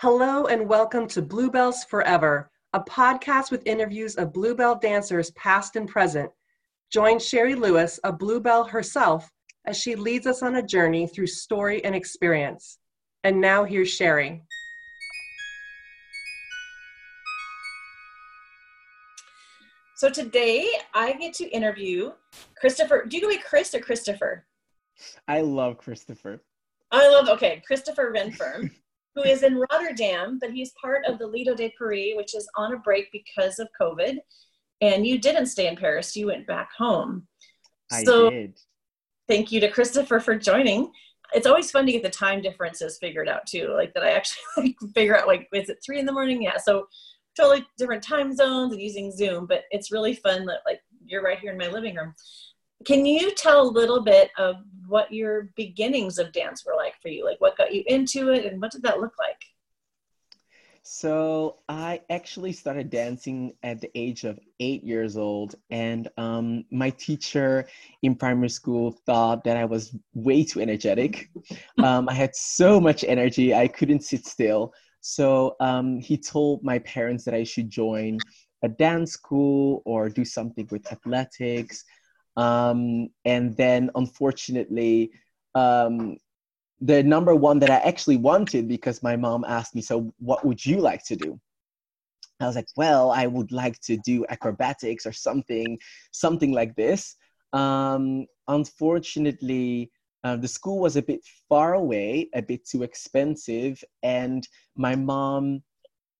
Hello and welcome to Bluebells Forever, a podcast with interviews of Bluebell dancers past and present. Join Sherry Lewis, a Bluebell herself, as she leads us on a journey through story and experience. And now here's Sherry. So today I get to interview Christopher. Do you go by Chris or Christopher? I love Christopher. I love, okay, Christopher Renfirm. who is in Rotterdam, but he's part of the Lido de Paris, which is on a break because of COVID. And you didn't stay in Paris, you went back home. I so, did. Thank you to Christopher for joining. It's always fun to get the time differences figured out too. like that I actually like, figure out like is it three in the morning? Yeah. So totally different time zones and using Zoom, but it's really fun that like you're right here in my living room. Can you tell a little bit of what your beginnings of dance were like for you? Like what got you into it and what did that look like? So I actually started dancing at the age of eight years old, and um, my teacher in primary school thought that I was way too energetic. Um, I had so much energy, I couldn't sit still. So um, he told my parents that I should join a dance school or do something with athletics. Um, and then, unfortunately, um, the number one that I actually wanted because my mom asked me, So, what would you like to do? I was like, Well, I would like to do acrobatics or something, something like this. Um, unfortunately, uh, the school was a bit far away, a bit too expensive, and my mom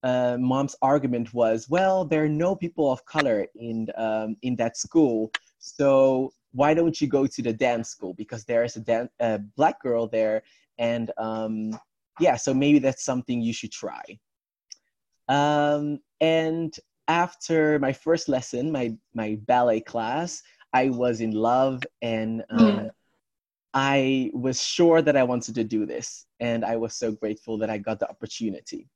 uh, mom's argument was, well, there are no people of color in um, in that school, so why don't you go to the dance school? Because there is a, dan- a black girl there and um, yeah so maybe that's something you should try. Um, and after my first lesson my my ballet class i was in love and um, mm. i was sure that i wanted to do this and i was so grateful that i got the opportunity.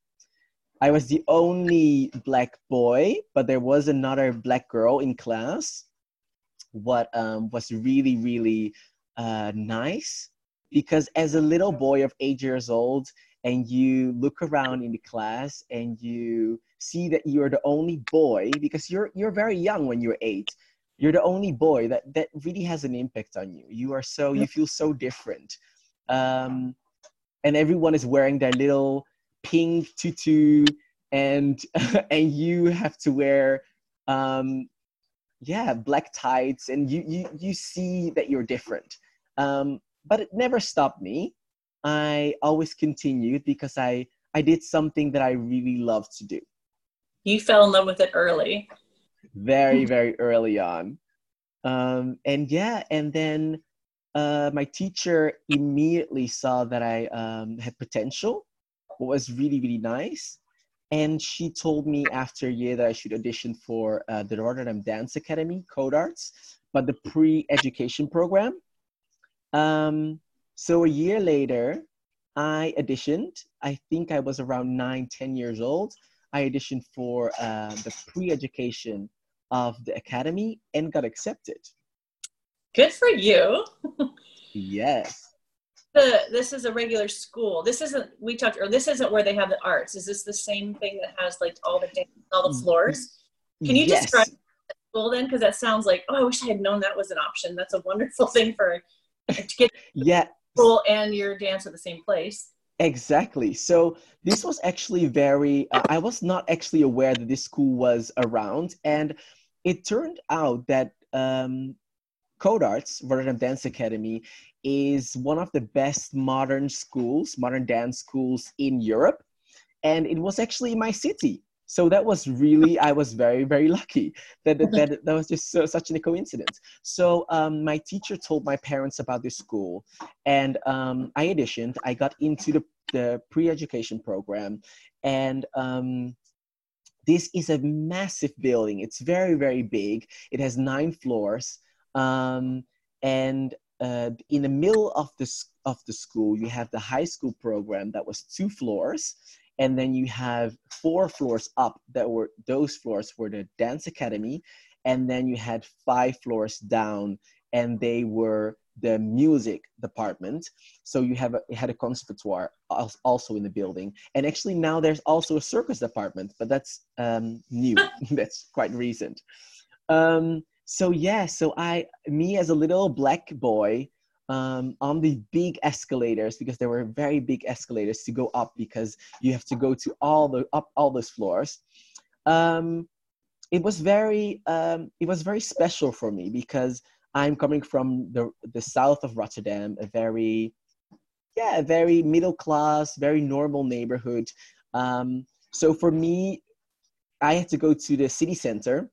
I was the only black boy but there was another black girl in class what um, was really, really uh, nice. Because as a little boy of eight years old, and you look around in the class and you see that you're the only boy because you're you're very young when you're eight. You're the only boy that that really has an impact on you. You are so you feel so different. Um, and everyone is wearing their little pink tutu and and you have to wear um, yeah black tights and you you you see that you're different. Um, but it never stopped me. I always continued because i i did something that i really love to do. You fell in love with it early. Very very early on. Um, and yeah and then uh, my teacher immediately saw that i um, had potential what was really really nice and she told me after a year that I should audition for uh, the Rotterdam Dance Academy, Codarts, but the pre-education program. Um, so a year later, I auditioned. I think I was around nine, ten years old. I auditioned for uh, the pre-education of the academy and got accepted. Good for you. yes the this is a regular school. This isn't we talked or this isn't where they have the arts. Is this the same thing that has like all the all the floors? Can you yes. describe the school then? Because that sounds like oh, I wish I had known that was an option. That's a wonderful thing for to get yeah school and your dance at the same place. Exactly. So this was actually very. Uh, I was not actually aware that this school was around, and it turned out that um, Codarts, Rotterdam Dance Academy, is one of the best modern schools, modern dance schools in Europe. And it was actually my city. So that was really, I was very, very lucky that that, that, that was just so, such a coincidence. So um, my teacher told my parents about this school, and um, I auditioned. I got into the, the pre education program, and um, this is a massive building. It's very, very big. It has nine floors. Um, and uh, in the middle of the, of the school, you have the high school program that was two floors. And then you have four floors up that were, those floors were the dance academy. And then you had five floors down and they were the music department. So you have a, had a conservatoire also in the building, and actually now there's also a circus department, but that's um, new. that's quite recent. Um, so yeah, so I, me as a little black boy, um, on the big escalators because there were very big escalators to go up because you have to go to all the up all those floors. Um, it was very um, it was very special for me because I'm coming from the the south of Rotterdam, a very yeah, a very middle class, very normal neighborhood. Um, so for me, I had to go to the city center,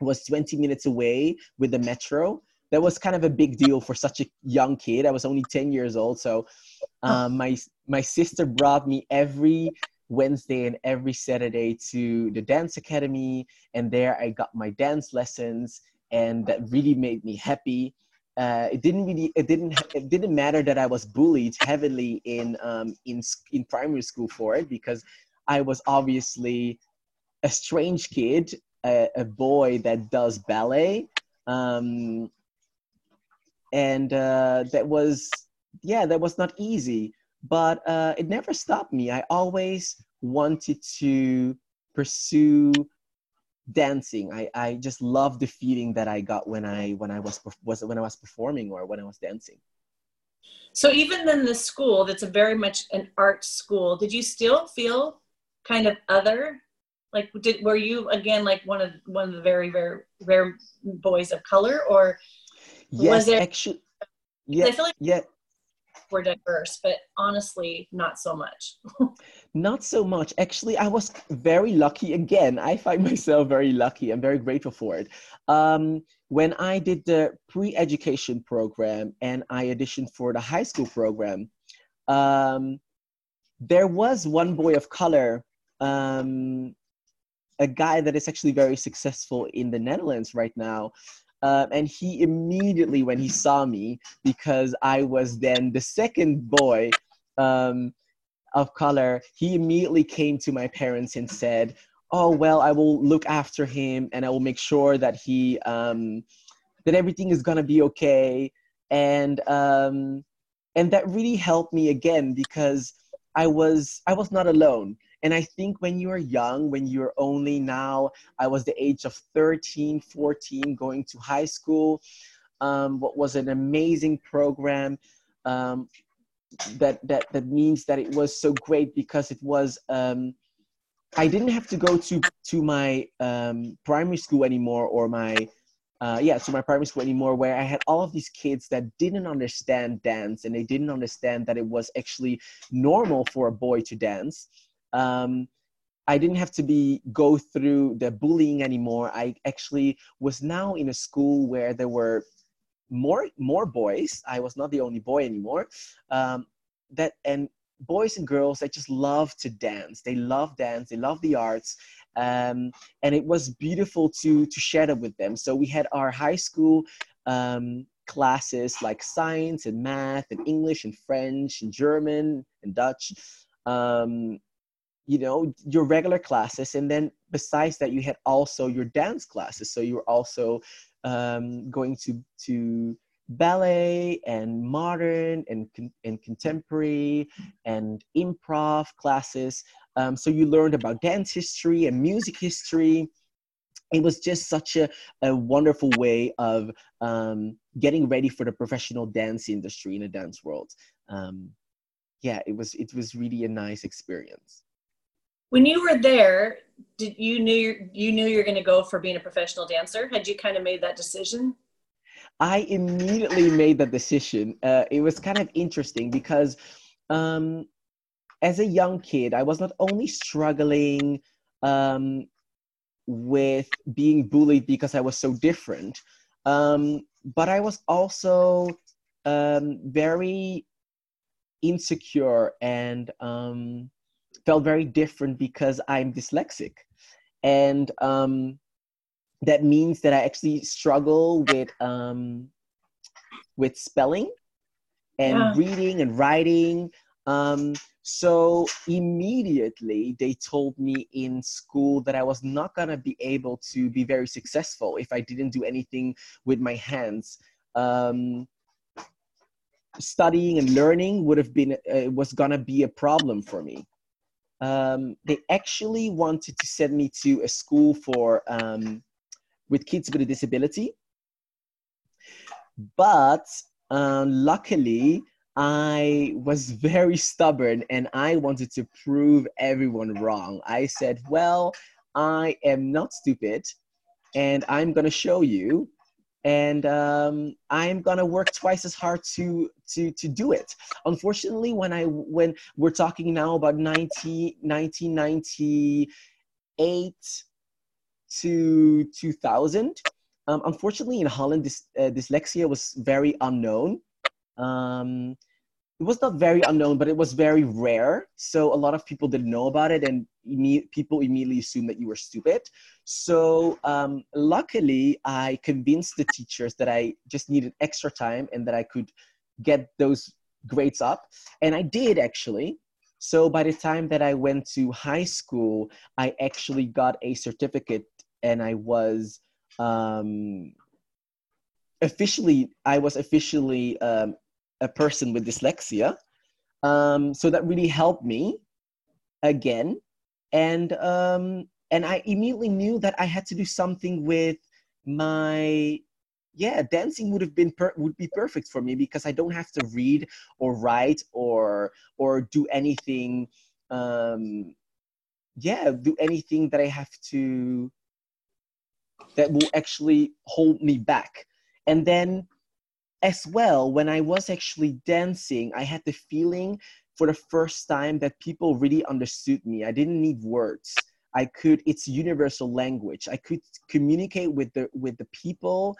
was 20 minutes away with the metro. That was kind of a big deal for such a young kid. I was only 10 years old, so um, my my sister brought me every Wednesday and every Saturday to the dance academy, and there I got my dance lessons, and that really made me happy. Uh, it didn't really it didn't it didn't matter that I was bullied heavily in um, in in primary school for it because I was obviously a strange kid, a, a boy that does ballet, um, and uh, that was yeah that was not easy but uh, it never stopped me. I always wanted to pursue dancing. I, I just love the feeling that I got when I when I was was when I was performing or when I was dancing. So even in the school, that's a very much an art school. Did you still feel kind of other? Like, did were you again like one of one of the very very rare boys of color, or yes, was there? Actually, yeah, I feel like yeah were diverse, but honestly, not so much. not so much. Actually, I was very lucky. Again, I find myself very lucky. I'm very grateful for it. Um, when I did the pre education program and I auditioned for the high school program, um, there was one boy of color, um, a guy that is actually very successful in the Netherlands right now. Uh, and he immediately, when he saw me, because I was then the second boy um, of color, he immediately came to my parents and said, "Oh well, I will look after him, and I will make sure that he um, that everything is gonna be okay." And um, and that really helped me again because I was I was not alone. And I think when you are young, when you're only now, I was the age of 13, 14, going to high school, um, what was an amazing program. Um, that, that, that means that it was so great because it was, um, I didn't have to go to, to my um, primary school anymore or my, uh, yeah, to my primary school anymore, where I had all of these kids that didn't understand dance and they didn't understand that it was actually normal for a boy to dance um, I didn't have to be go through the bullying anymore. I actually was now in a school where there were more more boys. I was not the only boy anymore. Um, that and boys and girls that just love to dance. They love dance. They love the arts. Um, and it was beautiful to to share that with them. So we had our high school um, classes like science and math and English and French and German and Dutch. Um, you know your regular classes and then besides that you had also your dance classes. So you were also um, going to to ballet and modern and, and contemporary and improv classes. Um, so you learned about dance history and music history. It was just such a, a wonderful way of um, getting ready for the professional dance industry in the dance world. Um, yeah it was it was really a nice experience when you were there did you knew you knew you're going to go for being a professional dancer? Had you kind of made that decision? I immediately made that decision. Uh, it was kind of interesting because um, as a young kid i was not only struggling um, with being bullied because i was so different um, but i was also um, very insecure and um, felt very different because I'm dyslexic. And um, that means that I actually struggle with um, with spelling and yeah. reading and writing. Um, so immediately they told me in school that I was not gonna be able to be very successful if I didn't do anything with my hands. Um, studying and learning would have been uh, was gonna be a problem for me. Um, they actually wanted to send me to a school for um, with kids with a disability, but uh, luckily I was very stubborn and I wanted to prove everyone wrong. I said, "Well, I am not stupid, and I'm gonna show you." And um, I'm gonna work twice as hard to to to do it. Unfortunately, when I when we're talking now about 90, 1998 to 2000, um, unfortunately in Holland, this, uh, dyslexia was very unknown. Um, it was not very unknown, but it was very rare. So a lot of people didn't know about it, and imme- people immediately assumed that you were stupid. So um, luckily, I convinced the teachers that I just needed extra time and that I could get those grades up, and I did actually. So by the time that I went to high school, I actually got a certificate, and I was um, officially I was officially um, a person with dyslexia. Um, so that really helped me again. And um, and I immediately knew that I had to do something with my yeah dancing would have been per- would be perfect for me because I don't have to read or write or or do anything um yeah do anything that I have to that will actually hold me back and then as well, when I was actually dancing, I had the feeling for the first time that people really understood me. I didn't need words. I could, it's universal language. I could communicate with the with the people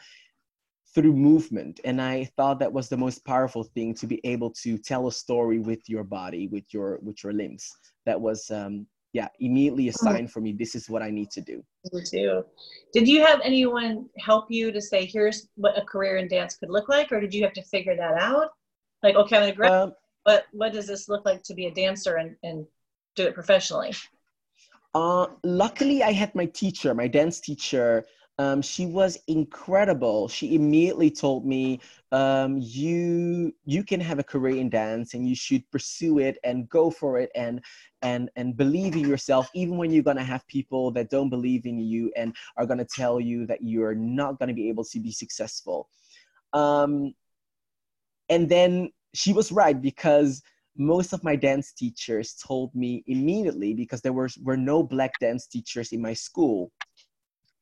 through movement. And I thought that was the most powerful thing to be able to tell a story with your body, with your with your limbs. That was um yeah, immediately a mm. sign for me this is what I need to do. Did you have anyone help you to say here's what a career in dance could look like, or did you have to figure that out? Like, okay, I'm gonna grab, um, but what does this look like to be a dancer and, and do it professionally? Uh, luckily, I had my teacher, my dance teacher, um, she was incredible. She immediately told me, um, "You you can have a career in dance, and you should pursue it and go for it, and and and believe in yourself, even when you're gonna have people that don't believe in you and are gonna tell you that you're not gonna be able to be successful." Um, and then she was right because most of my dance teachers told me immediately because there were, were no black dance teachers in my school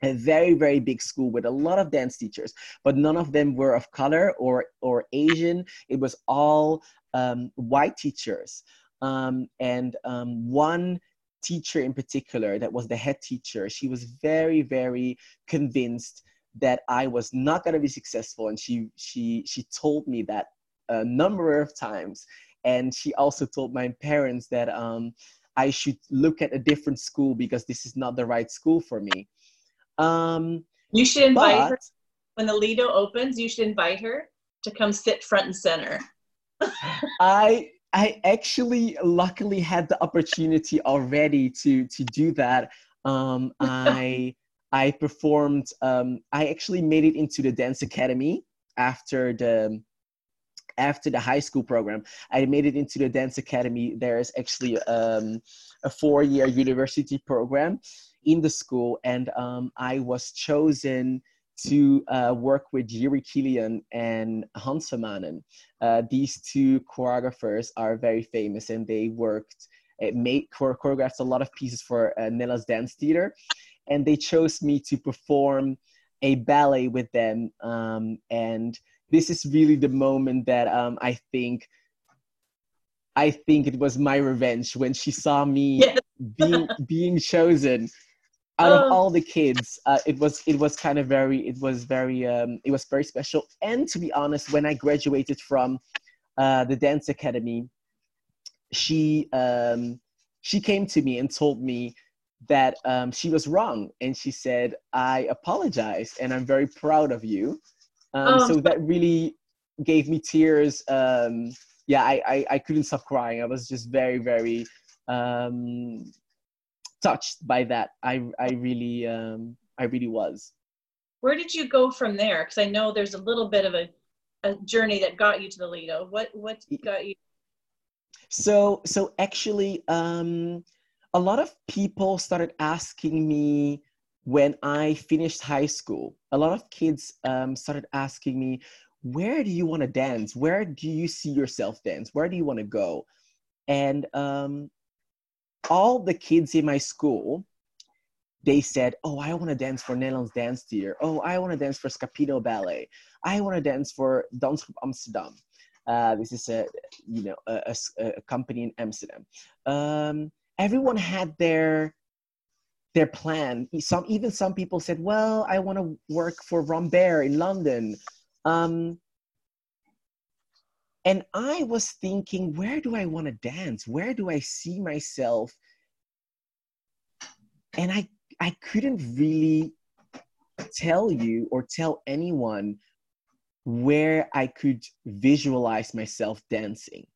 a very very big school with a lot of dance teachers but none of them were of color or or asian. It was all um, white teachers. Um, and um, one teacher in particular that was the head teacher she was very very convinced that i was not going to be successful. And she she she told me that a number of times. And she also told my parents that um, i should look at a different school because this is not the right school for me um, you should invite but, her when the Lido opens. You should invite her to come sit front and center. I I actually luckily had the opportunity already to to do that. Um, I I performed. Um, I actually made it into the dance academy after the after the high school program. I made it into the dance academy. There's actually um, a four year university program in the school, and um, I was chosen to uh, work with Jiri Kylián and Hans van Manen. Uh, these two choreographers are very famous, and they worked, it made choreographed a lot of pieces for uh, Nederlands Dance Theater, and they chose me to perform a ballet with them. Um, and this is really the moment that um, I think I think it was my revenge when she saw me yes. being being chosen out of oh. all the kids uh, it was it was kind of very it was very um, it was very special. And to be honest when i graduated from uh, the dance academy she um, she came to me and told me that um, she was wrong. And she said i apologize and i'm very proud of you. Um, oh. so that really gave me tears. Um, yeah I, I, I couldn't stop crying. I was just very very um, touched by that. I I really um, I really was. Where did you go from there? Because I know there's a little bit of a a journey that got you to the Lido? What what got you? So so actually, um, a lot of people started asking me when I finished high school. A lot of kids um, started asking me, "Where do you want to dance? Where do you see yourself dance? Where do you want to go?" And um, all the kids in my school they said, "Oh, I want to dance for Nederlands Dance Theater. Oh, I want to dance for Scapino Ballet. I want to dance for Dansgroep Amsterdam." Uh, this is a you know a, a, a company in Amsterdam. Um, everyone had their their plan. Some even some people said, "Well, I want to work for Rambert in London." Um, and I was thinking, where do I want to dance? Where do I see myself? And I I couldn't really tell you or tell anyone where I could visualize myself dancing.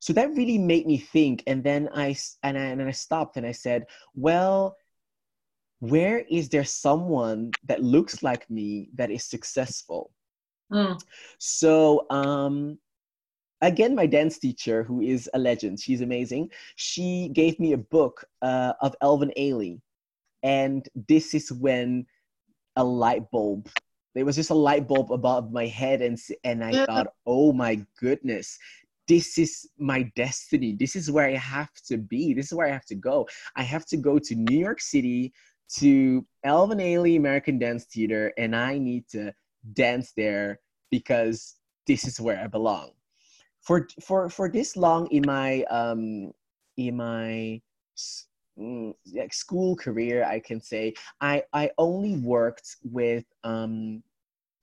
So that really made me think. And then I and I, and I stopped and I said, well, where is there someone that looks like me that is successful? Mm. So um, again, my dance teacher, who is a legend, she's amazing. She gave me a book uh, of Alvin Ailey, and this is when a light bulb there was just a light bulb above my head and and i thought oh my goodness this is my destiny. This is where i have to be. This is where i have to go. I have to go to new york city to alvin ailey american dance theater and i need to dance there because this is where i belong for for for this long in my um in my mm, like school career i can say i i only worked with um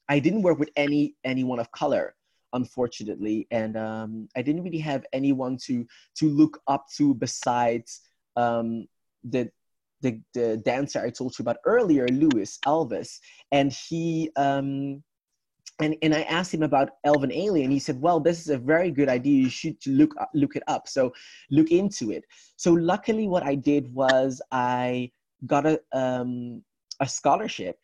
i didn't work with any anyone of color unfortunately. And um i didn't really have anyone to to look up to besides um the the, the dancer I told you about earlier, Louis Elvis, and he um, and, and I asked him about Alvin Ailey, and he said, "Well, this is a very good idea. You should look look it up. So look into it." So luckily, what I did was I got a um, a scholarship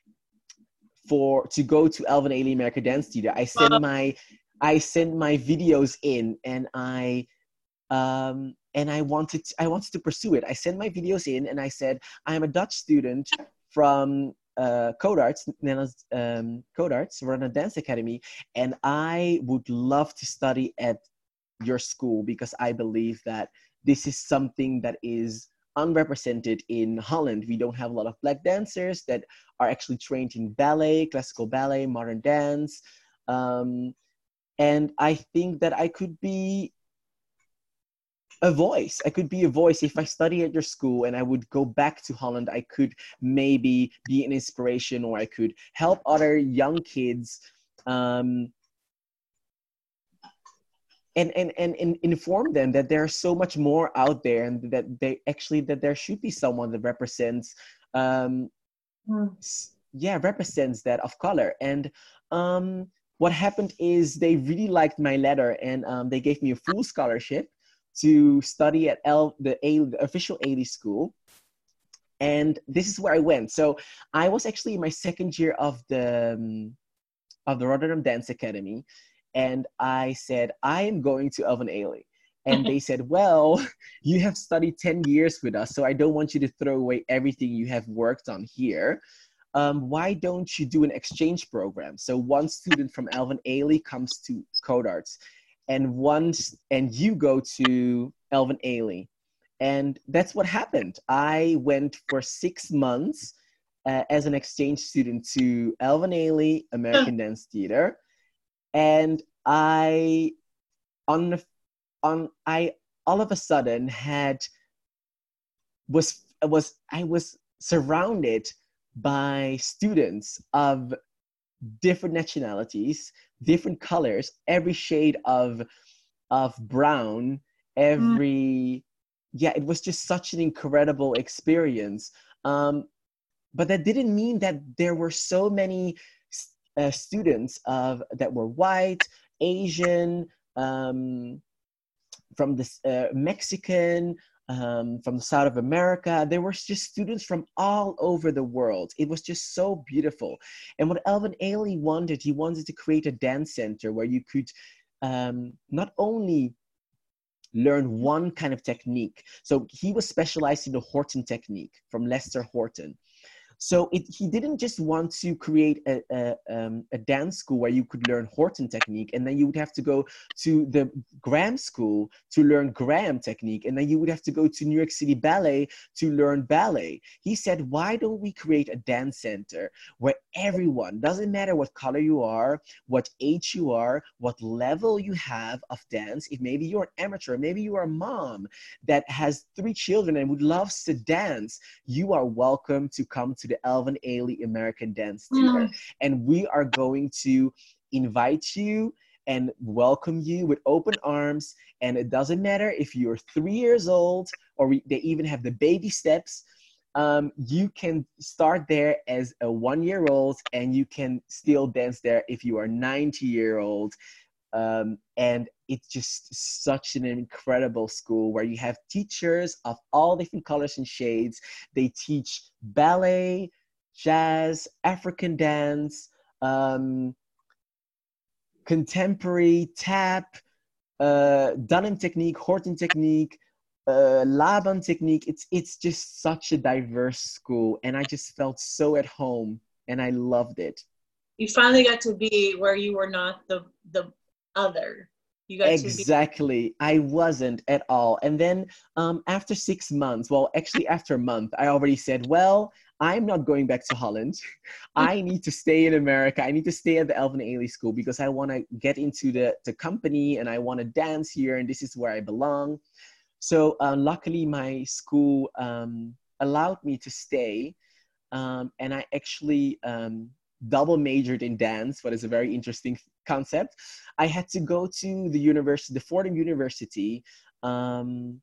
for to go to Alvin Ailey American Dance Theater. I sent wow. my I sent my videos in, and I um, and I wanted to, I wanted to pursue it. I sent my videos in, and I said, "I am a Dutch student from uh, Codarts, Nana's um, Codarts, run a dance academy, and I would love to study at your school because I believe that this is something that is unrepresented in Holland. We don't have a lot of black dancers that are actually trained in ballet, classical ballet, modern dance. Um, and I think that I could be a voice. I could be a voice. If I study at your school and I would go back to Holland, I could maybe be an inspiration or I could help other young kids um, and, and, and, and inform them that there's so much more out there and that they actually that there should be someone that represents um, mm. yeah represents that of color and um, what happened is they really liked my letter and um, they gave me a full scholarship to study at L, the, A, the official Ailey school. And this is where I went. So I was actually in my second year of the um, of the Rotterdam Dance Academy, and I said I am going to Alvin Ailey. And they said, Well, you have studied 10 years with us, so I don't want you to throw away everything you have worked on here. Um, why don't you do an exchange program? So one student from Alvin Ailey comes to Codarts and once and you go to Alvin Ailey. And that's what happened. I went for six months uh, as an exchange student to Alvin Ailey American Dance Theater, and I on on I all of a sudden had was was I was surrounded by students of different nationalities different colors, every shade of of brown, every mm. yeah, it was just such an incredible experience. Um, but that didn't mean that there were so many uh, students of that were white, Asian, um, from the uh, Mexican, um, from the South of America. There were just students from all over the world. It was just so beautiful. And what Alvin Ailey wanted, he wanted to create a dance center where you could um, not only learn one kind of technique. So he was specialized in the Horton technique from Lester Horton. So it, he didn't just want to create a, a, um, a, dance school where you could learn Horton technique, and then you would have to go to the Graham School to learn Graham technique, and then you would have to go to New York City Ballet to learn ballet. He said, why don't we create a dance center where everyone, doesn't matter what color you are, what age you are, what level you have of dance, if maybe you're an amateur, maybe you're a mom that has three children and would love to dance, you are welcome to come to the Alvin Ailey American Dance Theater. Mm. And we are going to invite you and welcome you with open arms. And it doesn't matter if you're three years old or we, they even have the baby steps. Um, you can start there as a one year old and you can still dance there if you are 90 year old. Um, and it's just such an incredible school where you have teachers of all different colors and shades. They teach ballet, jazz, African dance, um, contemporary tap, uh, Dunham technique, Horton technique, uh, Laban technique. It's it's just such a diverse school, and I just felt so at home, and I loved it. You finally got to be where you were not the the other. You got exactly. I wasn't at all. And then um, after six months, well, actually after a month, I already said, well, I'm not going back to Holland. I need to stay in America. I need to stay at the Alvin Ailey School because I want to get into the, the company and I want to dance here and this is where I belong. So uh, luckily, my school um, allowed me to stay. Um, and I actually um, double majored in dance, what is a very interesting concept. I had to go to the university, the Fordham University, um,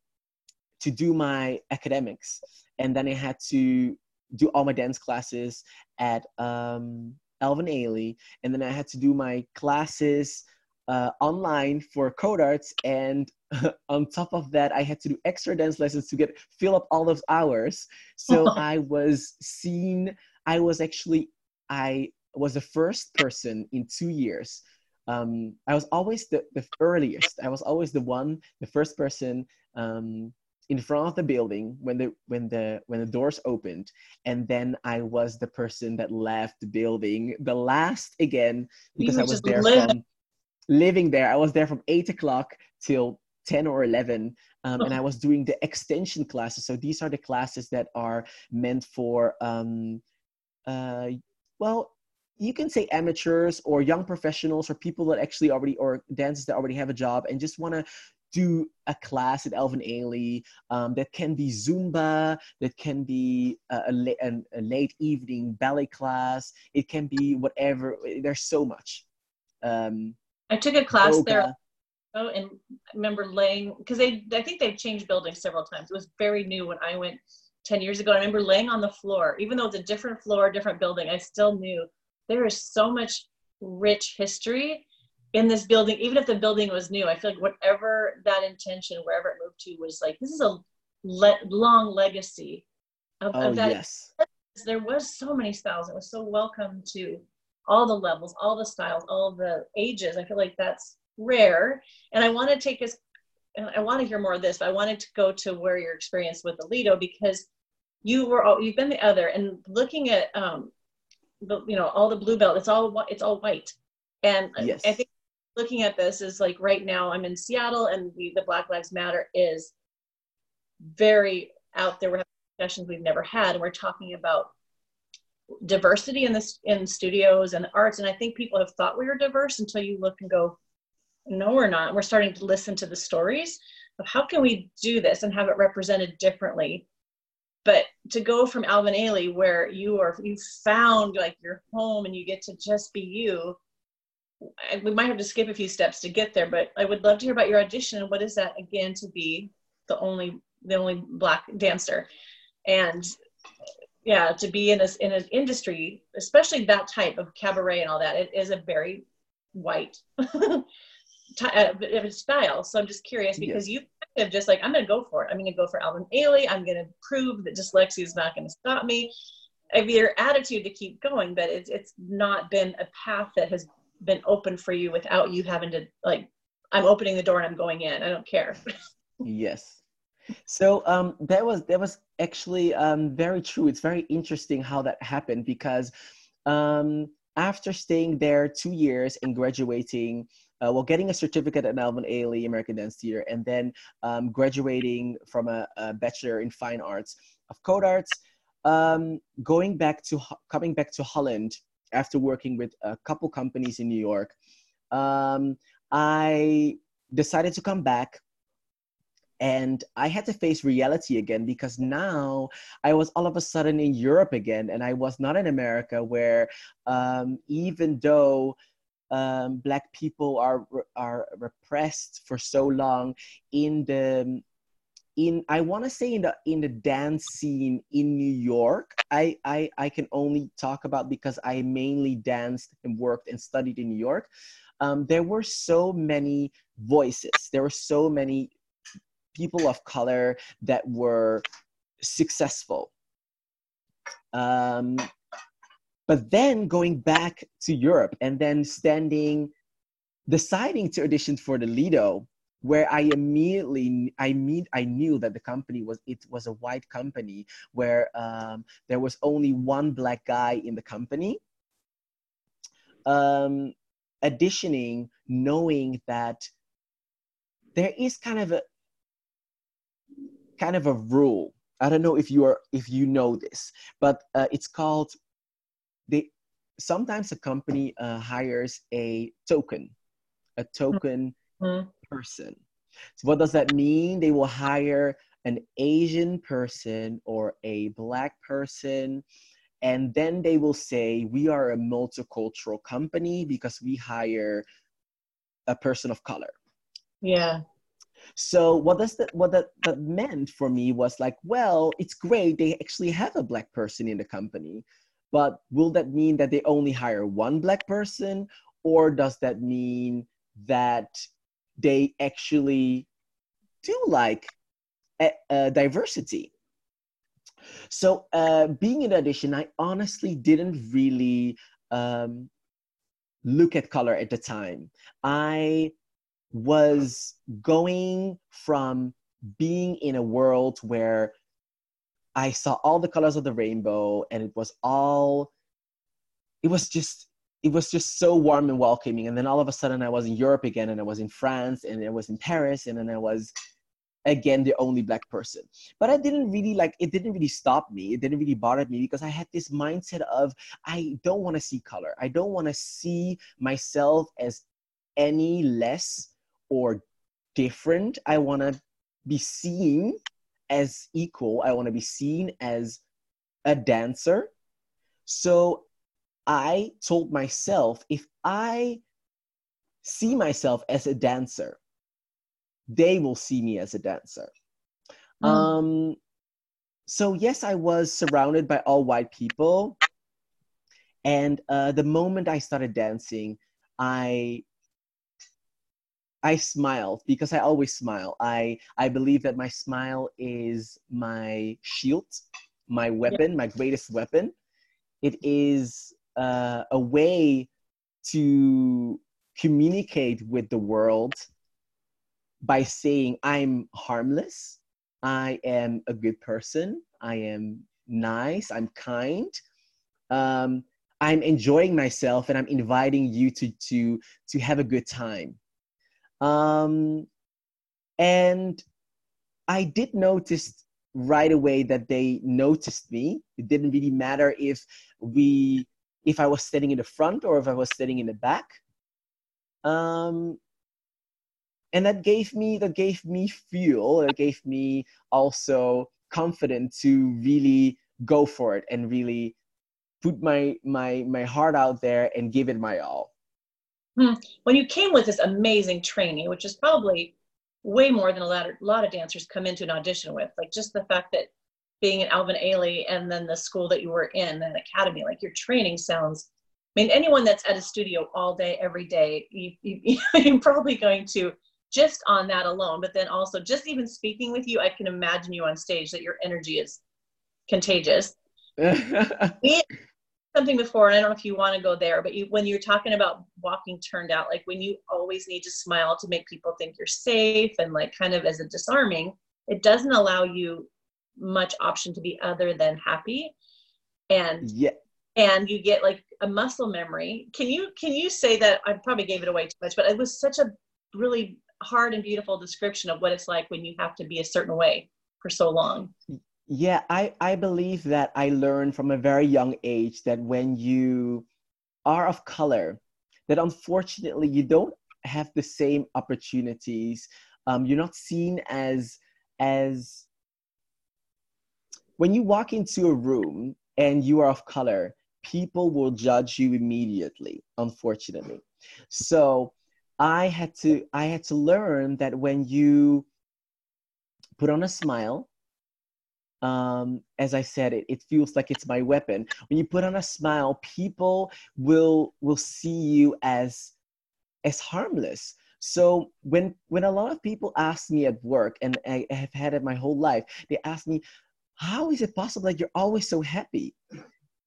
to do my academics, and then I had to do all my dance classes at um, Alvin Ailey, and then I had to do my classes uh, online for Codarts, and on top of that, I had to do extra dance lessons to get fill up all those hours. So I was seen. I was actually I was the first person in two years um, I was always the, the earliest. I was always the one, the first person um, in front of the building when the when the when the doors opened, and then I was the person that left the building the last again because I was there from living there. I was there from eight o'clock till 10 or 11 um, and i was doing the extension classes so these are the classes that are meant for um, uh, well you can say amateurs or young professionals or people that actually already or dancers that already have a job and just want to do a class at Alvin Ailey um, that can be Zumba, that can be a, a, a, late evening ballet class. It can be whatever. There's so much. Um, I took a class yoga. there. Oh, and I remember laying because they I think they've changed buildings several times. It was very new when I went 10 years ago. I remember laying on the floor, even though it's a different floor, different building, I still knew there is so much rich history in this building even if the building was new i feel like whatever that intention wherever it moved to was like this is a le- long legacy of, oh, of that yes. there was so many styles it was so welcome to all the levels all the styles all the ages i feel like that's rare and i want to take us and i want to hear more of this but i wanted to go to where your experience with Aledo because you were all, you've been the other and looking at um, the you know all the Bluebell it's all it's all white. And yes. i think looking at this is like right now i'm in seattle and we, the black lives matter is very out there. We're having discussions we've never had. And we're talking about diversity in this in studios and arts. And i think people have thought we were diverse until you look and go no we're not. We're starting to listen to the stories of how can we do this and have it represented differently but to go from Alvin Ailey where you are you found like your home and you get to just be you we might have to skip a few steps to get there but i would love to hear about your audition. What is that again to be the only the only black dancer? And yeah to be in a in an industry especially that type of cabaret and all that it is a very white uh, style. So i'm just curious because yes. you of just like I'm gonna go for it. I'm gonna go for Alvin Ailey. I'm gonna prove that dyslexia is not gonna stop me. Have your attitude to keep going, but it's it's not been a path that has been open for you without you having to like I'm opening the door and I'm going in. I don't care. yes. So um, that was that was actually um, very true. It's very interesting how that happened because um, after staying there two years and graduating, uh, well, getting a certificate at Alvin Ailey American Dance Theater, and then um, graduating from a, a, bachelor in fine arts of Codarts, um, going back to coming back to Holland after working with a couple companies in New York, um, I decided to come back and I had to face reality again because now I was all of a sudden in Europe again, and I was not in America, where um, even though um, Black people are are repressed for so long in the in I want to say in the in the dance scene in New York, I, I I can only talk about because I mainly danced and worked and studied in New York. Um, there were so many voices. There were so many people of color that were successful. Um, but then going back to Europe and then standing, deciding to audition for the Lido, where I immediately I mean I knew that the company was it was a white company where um, there was only one black guy in the company. Um, auditioning, knowing that there is kind of a kind of a rule. I don't know if you are if you know this, but uh, it's called sometimes a company uh, hires a token, a token mm-hmm. person. So what does that mean? They will hire an Asian person or a black person, and then they will say we are a multicultural company because we hire a person of color. Yeah. So what does that what that, that meant for me was like, well, it's great they actually have a black person in the company, but will that mean that they only hire one black person, or does that mean that they actually do like a, diversity? So uh, being in audition, I honestly didn't really um, look at color at the time. I was going from being in a world where I saw all the colors of the rainbow and it was all, it was just, it was just so warm and welcoming. And then all of a sudden I was in Europe again and I was in France and I was in Paris and then I was again the only black person but i didn't really like it didn't really stop me it didn't really bother me because i had this mindset of i don't want to see color i don't want to see myself as any less or different. I want to be seen as equal. I want to be seen as a dancer. So I told myself if I see myself as a dancer, they will see me as a dancer. Mm. Um, so, yes, I was surrounded by all white people. And uh, the moment I started dancing, I I smiled because I always smile. I I believe that my smile is my shield, my weapon, yeah. my greatest weapon. It is uh, a way to communicate with the world by saying I'm harmless, I am a good person, I am nice, I'm kind. Um, I'm enjoying myself and I'm inviting you to to to have a good time. Um, and I did notice right away that they noticed me. It didn't really matter if we if I was sitting in the front or if I was sitting in the back. Um, and that gave me that gave me fuel. That gave me also confidence to really go for it and really put my my my heart out there and give it my all. Hmm. When you came with this amazing training, which is probably way more than a lot of, lot of dancers come into an audition with, like just the fact that being at Alvin Ailey and then the school that you were in, an academy, like your training sounds. I mean, anyone that's at a studio all day, every day, you, you, you're probably going to just on that alone. But then also, just even speaking with you, I can imagine you on stage that your energy is contagious. something before, and I don't know if you want to go there, but you, when you're talking about walking turned out, like when you always need to smile to make people think you're safe and like kind of as a disarming, it doesn't allow you much option to be other than happy. And yeah. And you get like a muscle memory. Can you can you say that I probably gave it away too much, but it was such a really hard and beautiful description of what it's like when you have to be a certain way for so long. Yeah, I, I believe that I learned from a very young age that when you are of color, that unfortunately you don't have the same opportunities. Um, you're not seen as as when you walk into a room and you are of color, people will judge you immediately, unfortunately. So I had to I had to learn that when you put on a smile um, as I said, it, it feels like it's my weapon. When you put on a smile, people will will see you as as harmless. So when when a lot of people ask me at work, and I have had it my whole life, they ask me, "How is it possible that you're always so happy?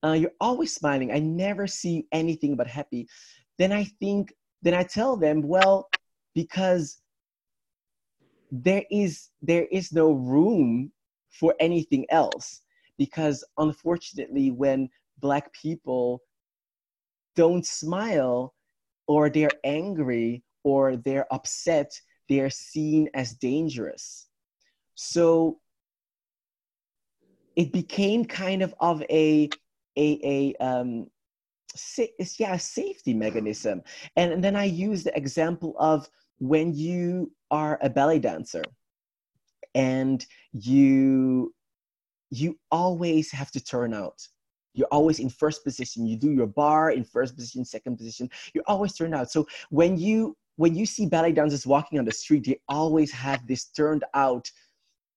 Uh, you're always smiling. I never see anything but happy." Then I think, then I tell them, "Well, because." there is there is no room for anything else. Because unfortunately when black people don't smile or they're angry or they're upset they're seen as dangerous. So it became kind of of a a a um yeah a safety mechanism. And, and then i use the example of when you are a ballet dancer and you you always have to turn out. You're always in first position. You do your barre in first position second position. You're always turn out. So when you when you see ballet dancers walking on the street they always have this turned out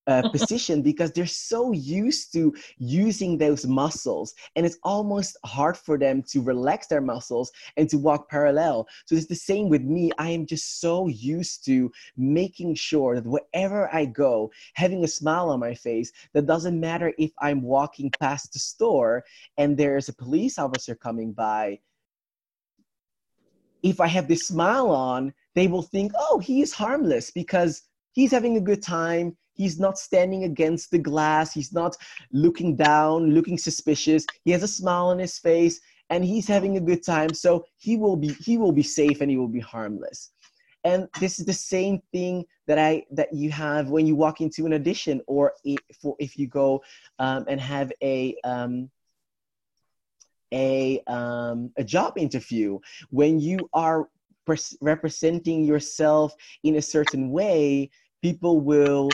uh, position because they're so used to using those muscles and it's almost hard for them to relax their muscles and to walk parallel. So it's the same with me. I am just so used to making sure that wherever i go having a smile on my face that doesn't matter if i'm walking past the store and there's a police officer coming by. If i have this smile on they will think oh he is harmless because he's having a good time He's not standing against the glass. He's not looking down, looking suspicious. He has a smile on his face and he's having a good time. So he will be he will be safe and he will be harmless. And this is the same thing that I that you have when you walk into an audition or if, if you go um, and have a um, a um, a job interview when you are representing yourself in a certain way people will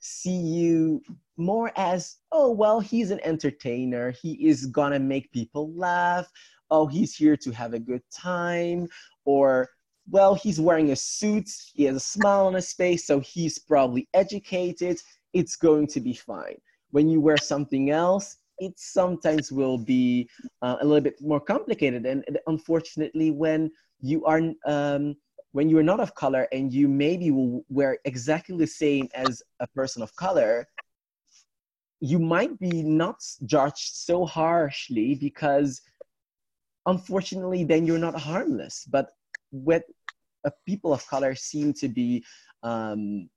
see you more as oh well he's an entertainer. He is gonna make people laugh. Oh he's here to have a good time. Or well he's wearing a suit. He has a smile on his face so he's probably educated. It's going to be fine. When you wear something else it sometimes will be uh, a little bit more complicated. And unfortunately when you are um, when you're not of color and you maybe will wear exactly the same as a person of color, you might be not judged so harshly because unfortunately then you're not harmless. But with uh, people of color seem to be um,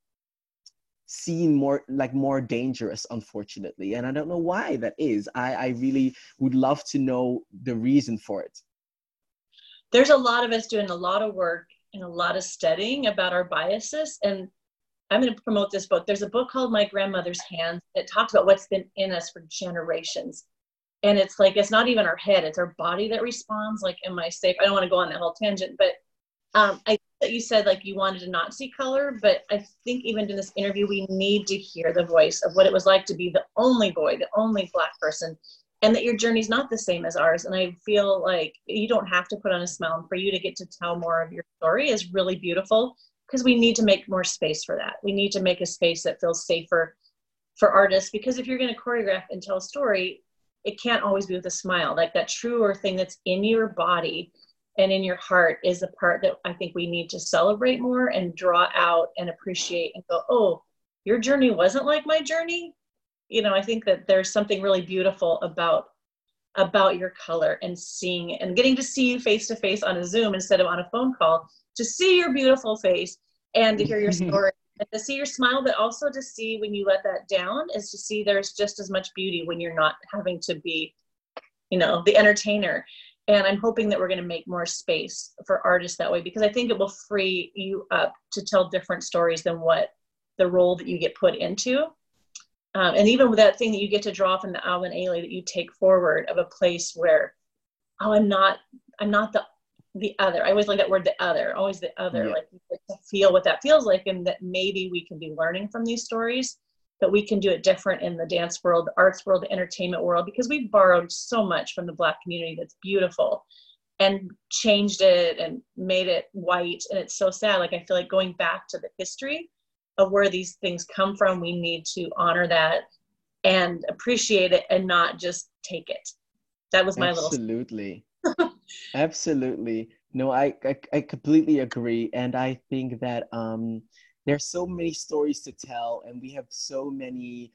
seen more like more dangerous unfortunately. And i don't know why that is. I, I really would love to know the reason for it. There's a lot of us doing a lot of work and a lot of studying about our biases. And I'm going to promote this book. There's a book called My Grandmother's Hands that talks about what's been in us for generations. And it's like, it's not even our head, it's our body that responds. Like, am I safe? I don't want to go on that whole tangent, but um, I that you said like you wanted to not see color, but I think even in this interview, we need to hear the voice of what it was like to be the only boy, the only black person and that your journey's not the same as ours. And I feel like you don't have to put on a smile. And for you to get to tell more of your story is really beautiful because we need to make more space for that. We need to make a space that feels safer for artists because if you're going to choreograph and tell a story, it can't always be with a smile. Like that truer thing that's in your body and in your heart is the part that I think we need to celebrate more and draw out and appreciate and go, oh, your journey wasn't like my journey. You know, I think that there's something really beautiful about about your color and seeing and getting to see you face to face on a Zoom instead of on a phone call to see your beautiful face and to hear your story and to see your smile, but also to see when you let that down is to see there's just as much beauty when you're not having to be, you know, the entertainer. And i'm hoping that we're going to make more space for artists that way because i think it will free you up to tell different stories than what the role that you get put into um, and even with that thing that you get to draw from the Alvin Ailey that you take forward of a place where oh i'm not i'm not the the other i always like that word the other always the other yeah. like to feel what that feels like and that maybe we can be learning from these stories but we can do it different in the dance world, the arts world, the entertainment world, because we've borrowed so much from the Black community that's beautiful and changed it and made it white. And it's so sad. Like, I feel like going back to the history of where these things come from, we need to honor that and appreciate it and not just take it. That was my Absolutely. little. Absolutely. Absolutely. No, I, I, I completely agree. And I think that, um, there's so many stories to tell and we have so many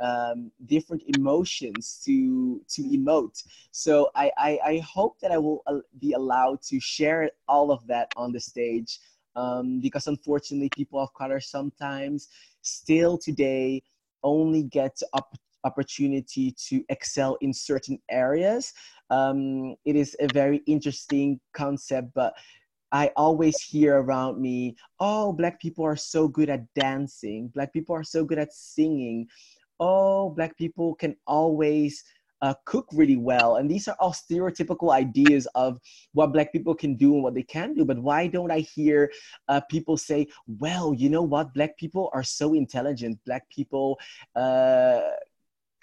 um, different emotions to to emote so I, I, I hope that i will uh, be allowed to share all of that on the stage um, because unfortunately people of color sometimes still today only get op- opportunity to excel in certain areas um, it is a very interesting concept but I always hear around me, oh, Black people are so good at dancing. Black people are so good at singing. Oh, Black people can always uh, cook really well. And these are all stereotypical ideas of what Black people can do and what they can do. But why don't I hear uh, people say, well, you know what? Black people are so intelligent. Black people uh,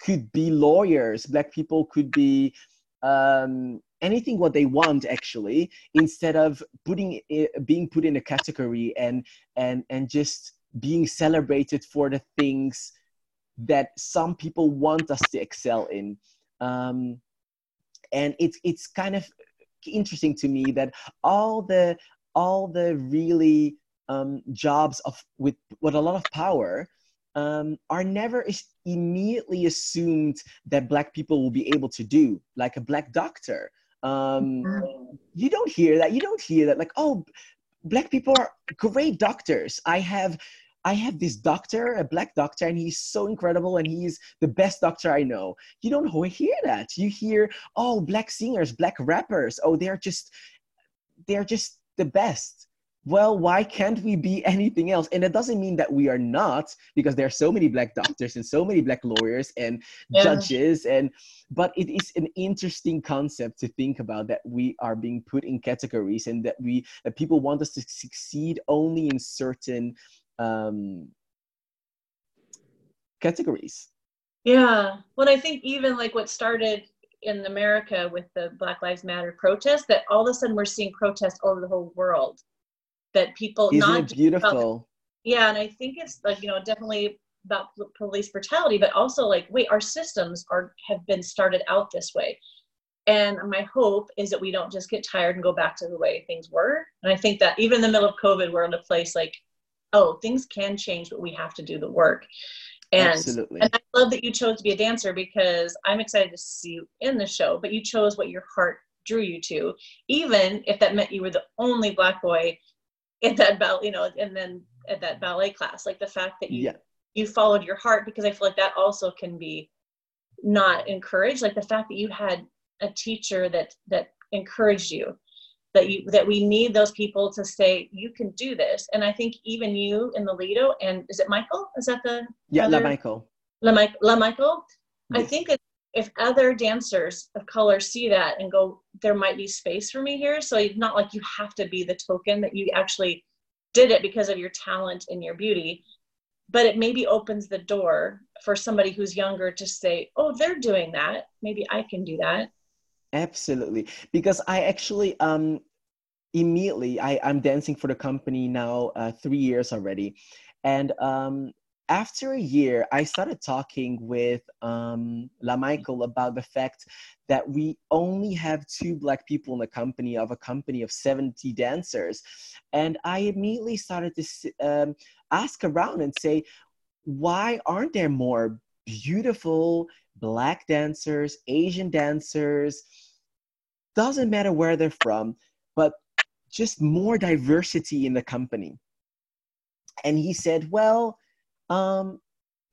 could be lawyers. Black people could be um, anything what they want actually instead of putting it, being put in a category and and and just being celebrated for the things that some people want us to excel in um, and it's it's kind of interesting to me that all the all the really um, jobs of with with a lot of power um, are never immediately assumed that black people will be able to do like a black doctor um, you don't hear that. You don't hear that. Like, oh, black people are great doctors. I have I have this doctor, a black doctor, and he's so incredible and he's the best doctor I know. You don't hear that. You hear, oh, black singers, black rappers, oh, they're just they're just the best well, why can't we be anything else? And it doesn't mean that we are not, because there are so many black doctors and so many black lawyers and yeah. judges. And but it is an interesting concept to think about that we are being put in categories and that we that people want us to succeed only in certain um, categories. Yeah. Well, I think even like what started in America with the Black Lives Matter protest, that all of a sudden we're seeing protests all over the whole world that people Isn't not it beautiful yeah and i think it's like you know definitely about police brutality but also like wait our systems are have been started out this way and my hope is that we don't just get tired and go back to the way things were and i think that even in the middle of covid we're in a place like oh things can change but we have to do the work and, Absolutely. and I love that you chose to be a dancer because I'm excited to see you in the show, but you chose what your heart drew you to, even if that meant you were the only black boy in that ballet, you know, and then at that ballet class, like the fact that you yeah. you followed your heart, because I feel like that also can be not encouraged. Like the fact that you had a teacher that that encouraged you, that you that we need those people to say you can do this. And I think even you in the Lido, and is it Michael? Is that the yeah, La Michael. La, La Michael. Yes. I think it's if other dancers of color see that and go, there might be space for me here. So it's not like you have to be the token that you actually did it because of your talent and your beauty, but it maybe opens the door for somebody who's younger to say, oh, they're doing that. Maybe I can do that. Absolutely. Because I actually, um, immediately, I, I'm dancing for the company now uh, three years already. And um, after a year, I started talking with um, La Michael about the fact that we only have two black people in the company of a company of 70 dancers. And I immediately started to um, ask around and say, why aren't there more beautiful black dancers, Asian dancers? Doesn't matter where they're from, but just more diversity in the company. And he said, well, um,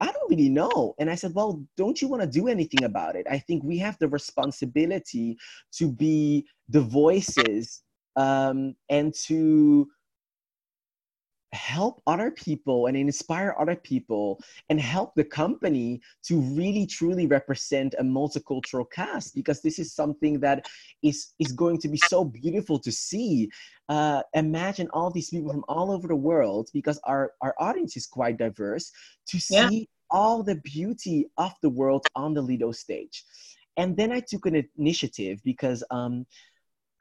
I don't really know. And I said, Well, don't you want to do anything about it? I think we have the responsibility to be the voices um, and to help other people and inspire other people and help the company to really truly represent a multicultural cast because this is something that is is going to be so beautiful to see uh, imagine all these people from all over the world because our our audience is quite diverse to see yeah. all the beauty of the world on the lido stage and then i took an initiative because um,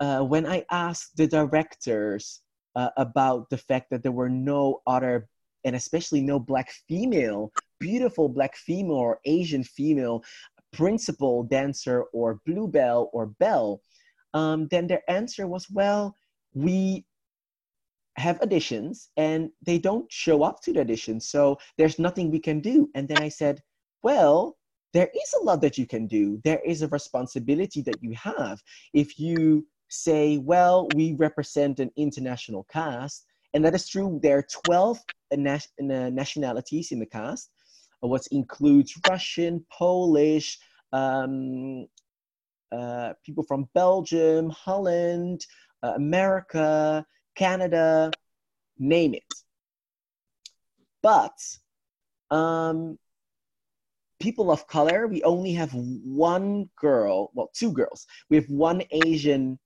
uh, when i asked the directors uh, about the fact that there were no other, and especially no black female, beautiful black female or Asian female principal dancer or bluebell or Belle, um, then their answer was, well, we have auditions and they don't show up to the auditions, so there's nothing we can do. And then I said, well, there is a lot that you can do. There is a responsibility that you have. If you say, well, we represent an international cast, and that is true. There are 12 nationalities in the cast, uh, what includes Russian, Polish, um, uh, people from Belgium, Holland, uh, America, Canada, name it. But um, people of color, we only have one girl, well, two girls. We have one Asian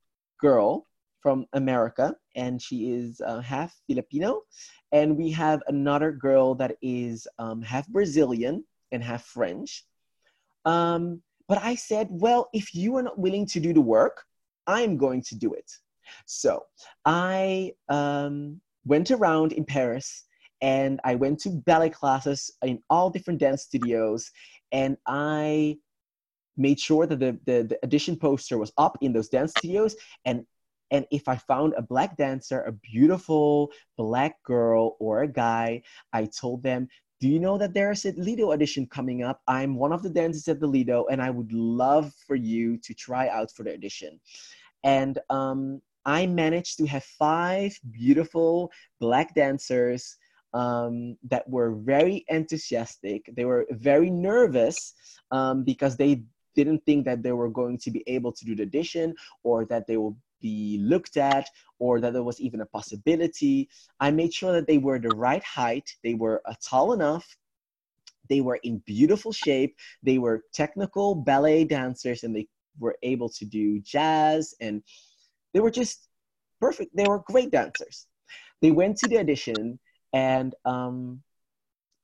girl from America, and she is uh, half Filipino. And we have another girl that is um, half Brazilian and half French. Um, but I said, well, if you are not willing to do the work, I'm going to do it. So I um, went around in Paris and I went to ballet classes in all different dance studios and I made sure that the, the, the audition poster was up in those dance studios and and if I found a black dancer, a beautiful black girl or a guy, I told them, do you know that there's a Lido audition coming up? I'm one of the dancers at the Lido, and I would love for you to try out for the audition. And um, I managed to have five beautiful black dancers um, that were very enthusiastic. They were very nervous um, because they didn't think that they were going to be able to do the audition or that they will be looked at or that there was even a possibility. I made sure that they were the right height, they were uh, tall enough, they were in beautiful shape, they were technical ballet dancers, and they were able to do jazz, and they were just perfect. They were great dancers. They went to the audition, and um,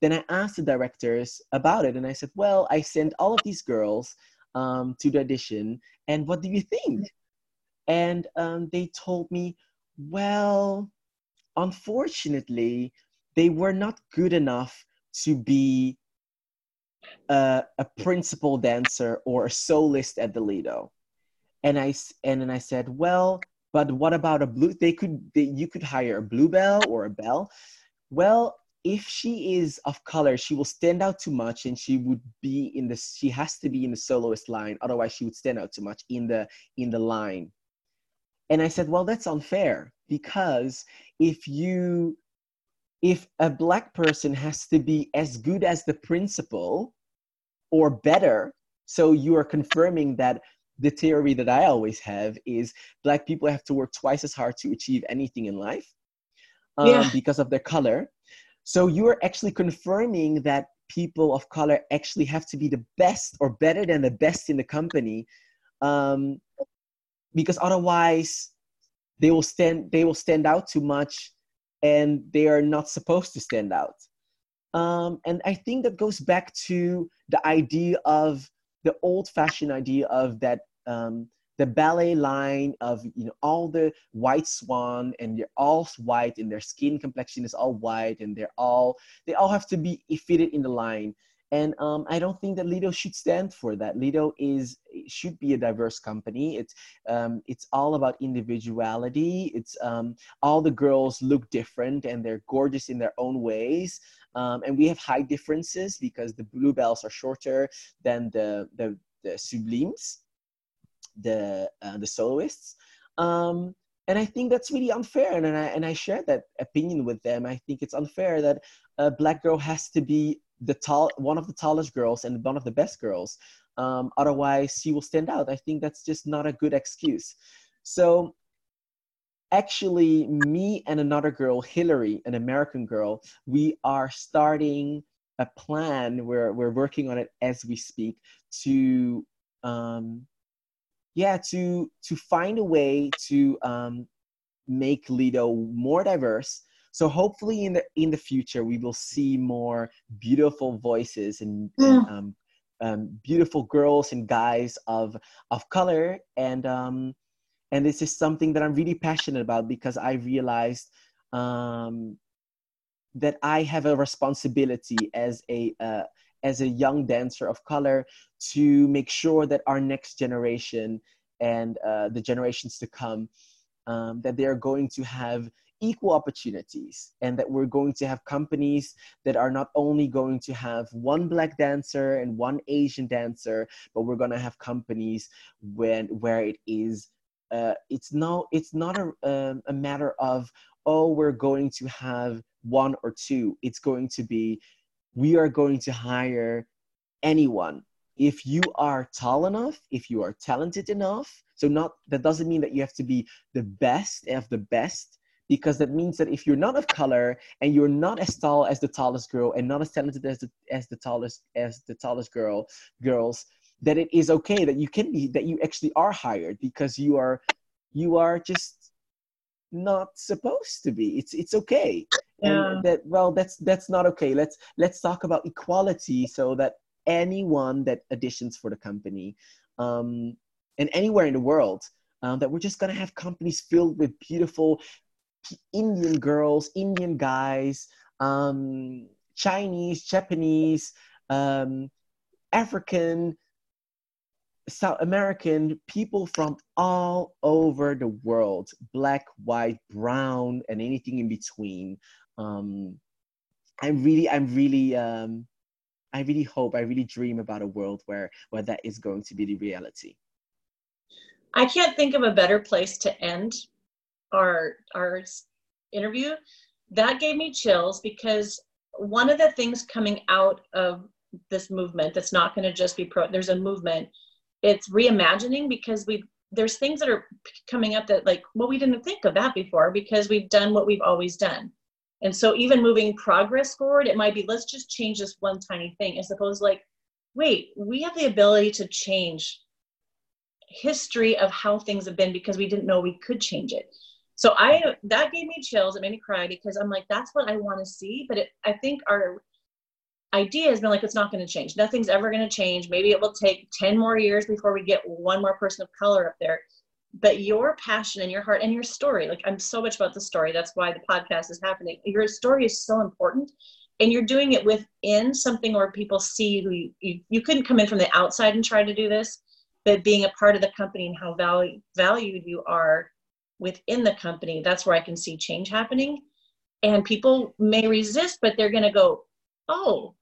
then I asked the directors about it, and I said, "Well, I sent all of these girls um, to the audition, and what do you think?" And um, they told me, "Well, unfortunately, they were not good enough to be a, a principal dancer or a soloist at the Lido." And I and then I said, "Well." But what about a blue? They could, they, you could hire a bluebell or a Belle. Well, if she is of color, she will stand out too much and she would be in the she has to be in the soloist line, otherwise she would stand out too much in the in the line. And I said, well, that's unfair because if you if a black person has to be as good as the principal or better, so you are confirming that the theory that I always have is black people have to work twice as hard to achieve anything in life um, yeah. because of their color. So you are actually confirming that people of color actually have to be the best or better than the best in the company, um, because otherwise they will stand they will stand out too much, and they are not supposed to stand out. Um, and I think that goes back to the idea of the old-fashioned idea of that um, the ballet line of you know all the white swan and they're all white and their skin complexion is all white and they're all they all have to be fitted in the line and um, I don't think that Lido should stand for that. Lido is should be a diverse company. It's um, it's all about individuality. It's um, all the girls look different and they're gorgeous in their own ways. Um, and we have high differences because the bluebells are shorter than the the, the sublimes, the uh, the soloists. Um, and I think that's really unfair. And, and I and I share that opinion with them. I think it's unfair that a black girl has to be the tall one of the tallest girls and one of the best girls um, otherwise she will stand out i think that's just not a good excuse so actually me and another girl hillary an american girl we are starting a plan we're, we're working on it as we speak to um, yeah to to find a way to um, make lido more diverse so hopefully in the in the future we will see more beautiful voices and, and mm. um, um, beautiful girls and guys of of color and um, and this is something that i'm really passionate about because i realized um, that i have a responsibility as a uh, as a young dancer of color to make sure that our next generation and uh, the generations to come um, that they are going to have equal opportunities and that we're going to have companies that are not only going to have one black dancer and one asian dancer but we're going to have companies when where it is uh, it's no it's not a, um, a matter of oh we're going to have one or two. It's going to be we are going to hire anyone. If you are tall enough if you are talented enough so not that doesn't mean that you have to be the best of the best because that means that if you're not of color and you're not as tall as the tallest girl and not as talented as the, as the tallest as the tallest girl girls that it is okay that you can be that you actually are hired because you are you are just not supposed to be. It's it's okay yeah. and that well that's that's not okay let's let's talk about equality so that anyone that additions for the company um and anywhere in the world um, that we're just to have companies filled with beautiful Indian girls, Indian guys, um, Chinese, Japanese, um, African, South American, people from all over the world, black, white, brown, and anything in between. Um, I'm really, I'm really, um, I really hope, I really dream about a world where where that is going to be the reality. I can't think of a better place to end our our interview that gave me chills because one of the things coming out of this movement that's not going to just be pro there's a movement it's reimagining because we there's things that are coming up that like well we didn't think of that before because we've done what we've always done and so even moving progress forward it might be let's just change this one tiny thing as opposed like wait we have the ability to change history of how things have been because we didn't know we could change it. So i that gave me chills. It made me cry because i'm like that's what i want to see. But it, i think our idea has been like it's not going to change. Nothing's ever going to change. Maybe it will take 10 more years before we get one more person of color up there but your passion and your heart and your story like i'm so much about the story that's why the podcast is happening your story is so important and you're doing it within something where people see who you, you, you couldn't come in from the outside and try to do this but being a part of the company and how value, valued you are within the company, that's where I can see change happening. And people may resist, but they're going to go, oh,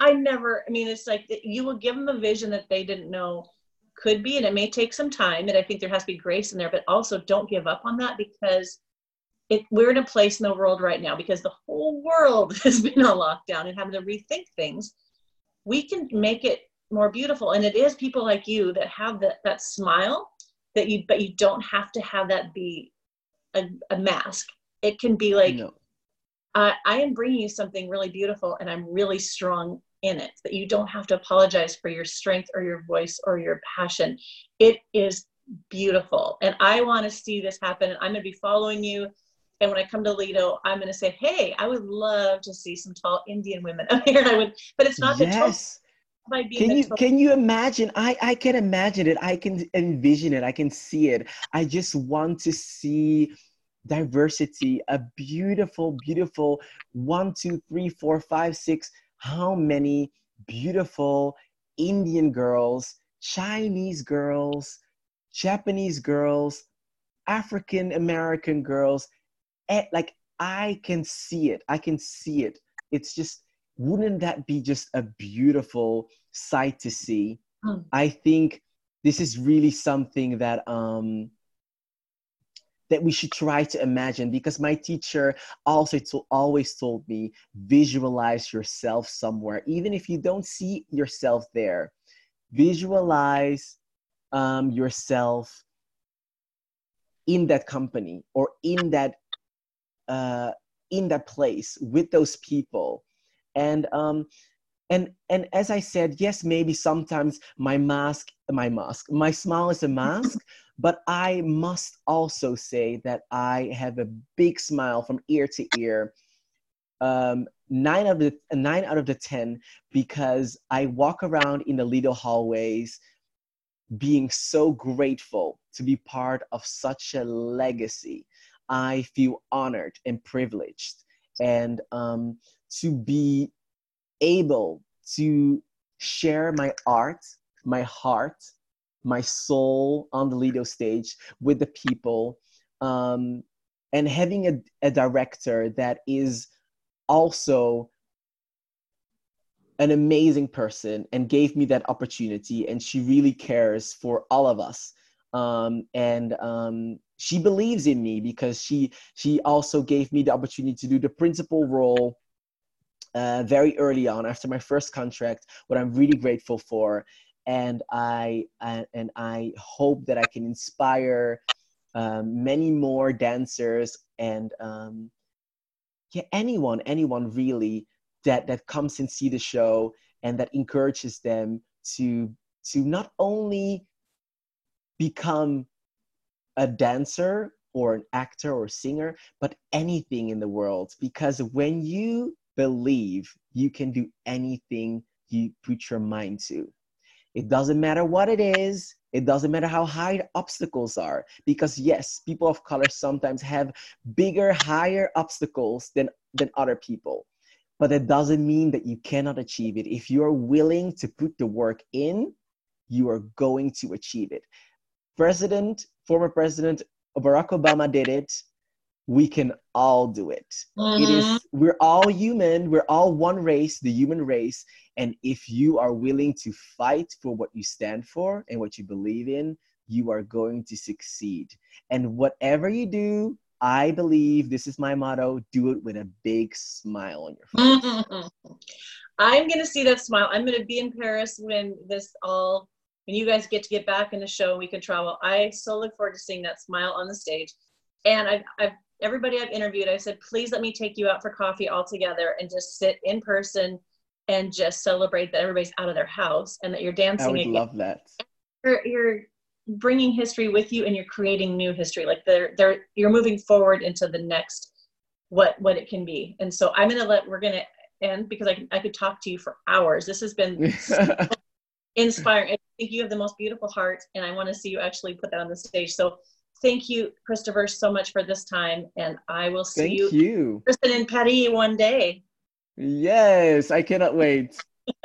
I never, I mean, it's like you will give them a vision that they didn't know could be, and it may take some time. And I think there has to be grace in there, but also don't give up on that because it, we're in a place in the world right now because the whole world has been on lockdown and having to rethink things. We can make it more beautiful. And it is people like you that have that, that smile that you but you don't have to have that be a, a mask it can be like no. I, I am bringing you something really beautiful and i'm really strong in it that you don't have to apologize for your strength or your voice or your passion. It is beautiful. And i want to see this happen and i'm going to be following you. And when i come to lido i'm going to say hey i would love to see some tall indian women up here. And i would but it's not yes. the tall can you can you imagine? I i can imagine it. I can envision it. I can see it. I just want to see diversity a beautiful beautiful one two three four five six how many beautiful indian girls chinese girls japanese girls african american girls eh, like i can see it. I can see it. It's just wouldn't that be just a beautiful sight to see? Mm. i think this is really something that um that we should try to imagine because my teacher also to, always told me visualize yourself somewhere. Even if you don't see yourself there visualize um, yourself in that company or in that uh, in that place with those people. And um, and and as i said yes maybe sometimes my mask my mask my smile is a mask but I must also say that I have a big smile from ear to ear. Um, nine out of the nine out of the ten because I walk around in the Lido hallways, being so grateful to be part of such a legacy. I feel honored and privileged, and um, to be able to share my art, my heart, my soul on the Lido stage with the people, um, and having a, a director that is also an amazing person and gave me that opportunity, and she really cares for all of us. Um, and um, she believes in me because she she also gave me the opportunity to do the principal role uh, very early on after my first contract, what I'm really grateful for. And I and, and I hope that I can inspire um, many more dancers and um, yeah, anyone, anyone really that that comes and see the show and that encourages them to to not only become a dancer or an actor or singer, but anything in the world. Because when you believe, you can do anything you put your mind to. It doesn't matter what it is. It doesn't matter how high obstacles are. Because yes, people of color sometimes have bigger, higher obstacles than, than other people. But it doesn't mean that you cannot achieve it. If you're willing to put the work in, you are going to achieve it. President, former President Barack Obama did it. We can all do it. It is mm-hmm. we're all human, we're all one race, the human race. And if you are willing to fight for what you stand for and what you believe in, you are going to succeed. And whatever you do, I believe this is my motto do it with a big smile on your face. Mm-hmm. I'm gonna see that smile. I'm gonna be in Paris when this all when you guys get to get back in the show and we can travel. I so look forward to seeing that smile on the stage. And I've, I've everybody I've interviewed, I said, please let me take you out for coffee all together and just sit in person and just celebrate that everybody's out of their house and that you're I dancing would again. love that. You're, you're bringing history with you and you're creating new history. Like they're, they're, you're moving forward into the next, what, what it can be. And so I'm going to let, we're going to end because I, I could talk to you for hours. This has been inspiring. I think you have the most beautiful heart, and I want to see you actually put that on the stage. So, thank you, Christopher, so much for this time, and I will see Thank you, you. Kristen in Paris one day. Yes, I cannot wait.